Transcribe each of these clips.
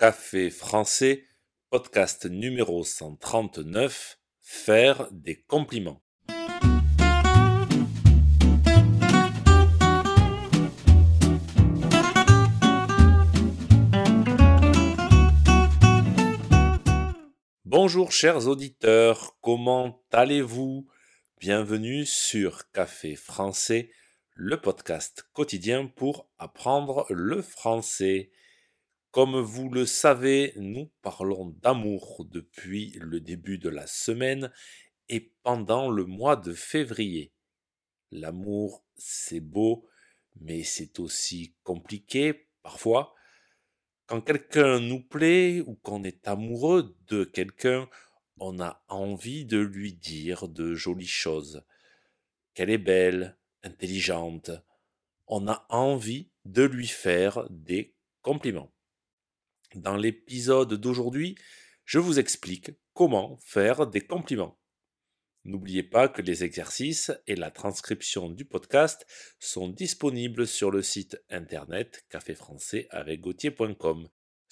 Café français, podcast numéro 139, faire des compliments. Bonjour chers auditeurs, comment allez-vous? Bienvenue sur Café français, le podcast quotidien pour apprendre le français. Comme vous le savez, nous parlons d'amour depuis le début de la semaine et pendant le mois de février. L'amour, c'est beau, mais c'est aussi compliqué parfois. Quand quelqu'un nous plaît ou qu'on est amoureux de quelqu'un, on a envie de lui dire de jolies choses, qu'elle est belle, intelligente. On a envie de lui faire des compliments. Dans l'épisode d'aujourd'hui, je vous explique comment faire des compliments. N'oubliez pas que les exercices et la transcription du podcast sont disponibles sur le site internet caféfrançais avec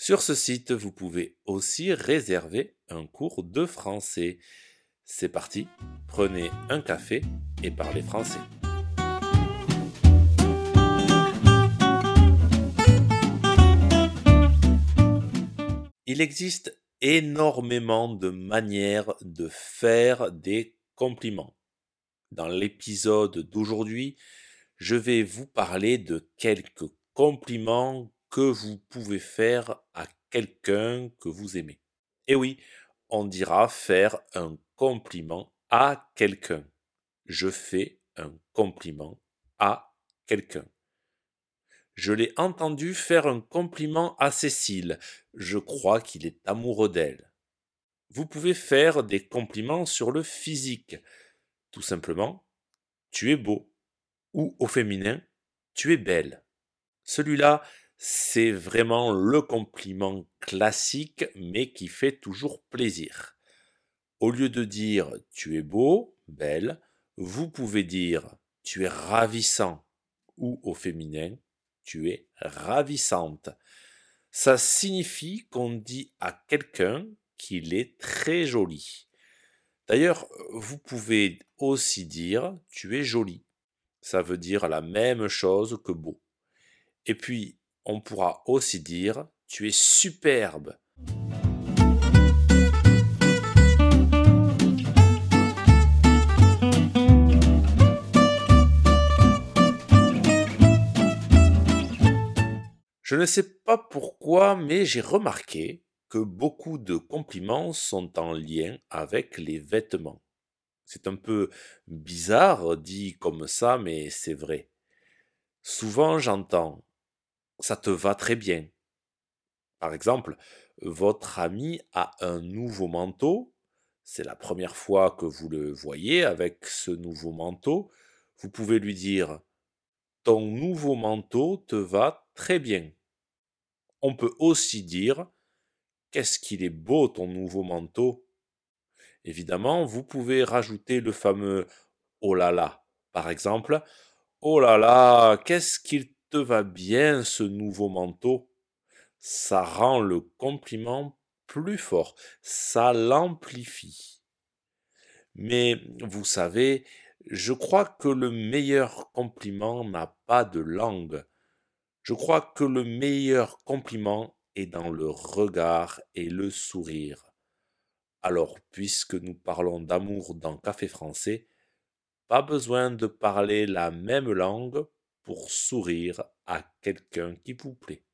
sur ce site, vous pouvez aussi réserver un cours de français. C'est parti, prenez un café et parlez français. Il existe énormément de manières de faire des compliments. Dans l'épisode d'aujourd'hui, je vais vous parler de quelques compliments que vous pouvez faire à quelqu'un que vous aimez. Et oui, on dira faire un compliment à quelqu'un. Je fais un compliment à quelqu'un. Je l'ai entendu faire un compliment à Cécile. Je crois qu'il est amoureux d'elle. Vous pouvez faire des compliments sur le physique. Tout simplement, tu es beau. Ou au féminin, tu es belle. Celui-là, c'est vraiment le compliment classique, mais qui fait toujours plaisir. Au lieu de dire tu es beau, belle, vous pouvez dire tu es ravissant ou au féminin tu es ravissante. Ça signifie qu'on dit à quelqu'un qu'il est très joli. D'ailleurs, vous pouvez aussi dire tu es joli. Ça veut dire la même chose que beau. Et puis, on pourra aussi dire tu es superbe. Je ne sais pas pourquoi, mais j'ai remarqué que beaucoup de compliments sont en lien avec les vêtements. C'est un peu bizarre dit comme ça, mais c'est vrai. Souvent j'entends ça te va très bien. Par exemple, votre ami a un nouveau manteau, c'est la première fois que vous le voyez avec ce nouveau manteau, vous pouvez lui dire Ton nouveau manteau te va très bien. On peut aussi dire Qu'est-ce qu'il est beau ton nouveau manteau Évidemment, vous pouvez rajouter le fameux Oh là là. Par exemple, Oh là là, qu'est-ce qu'il te va bien ce nouveau manteau? Ça rend le compliment plus fort, ça l'amplifie. Mais vous savez, je crois que le meilleur compliment n'a pas de langue. Je crois que le meilleur compliment est dans le regard et le sourire. Alors, puisque nous parlons d'amour dans Café français, pas besoin de parler la même langue pour sourire à quelqu'un qui vous plaît.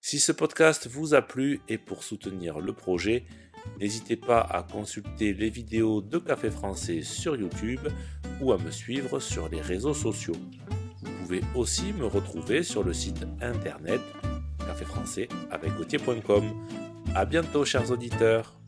Si ce podcast vous a plu et pour soutenir le projet, n'hésitez pas à consulter les vidéos de Café Français sur YouTube ou à me suivre sur les réseaux sociaux. Pouvez aussi me retrouver sur le site internet caféfrançais avec A bientôt chers auditeurs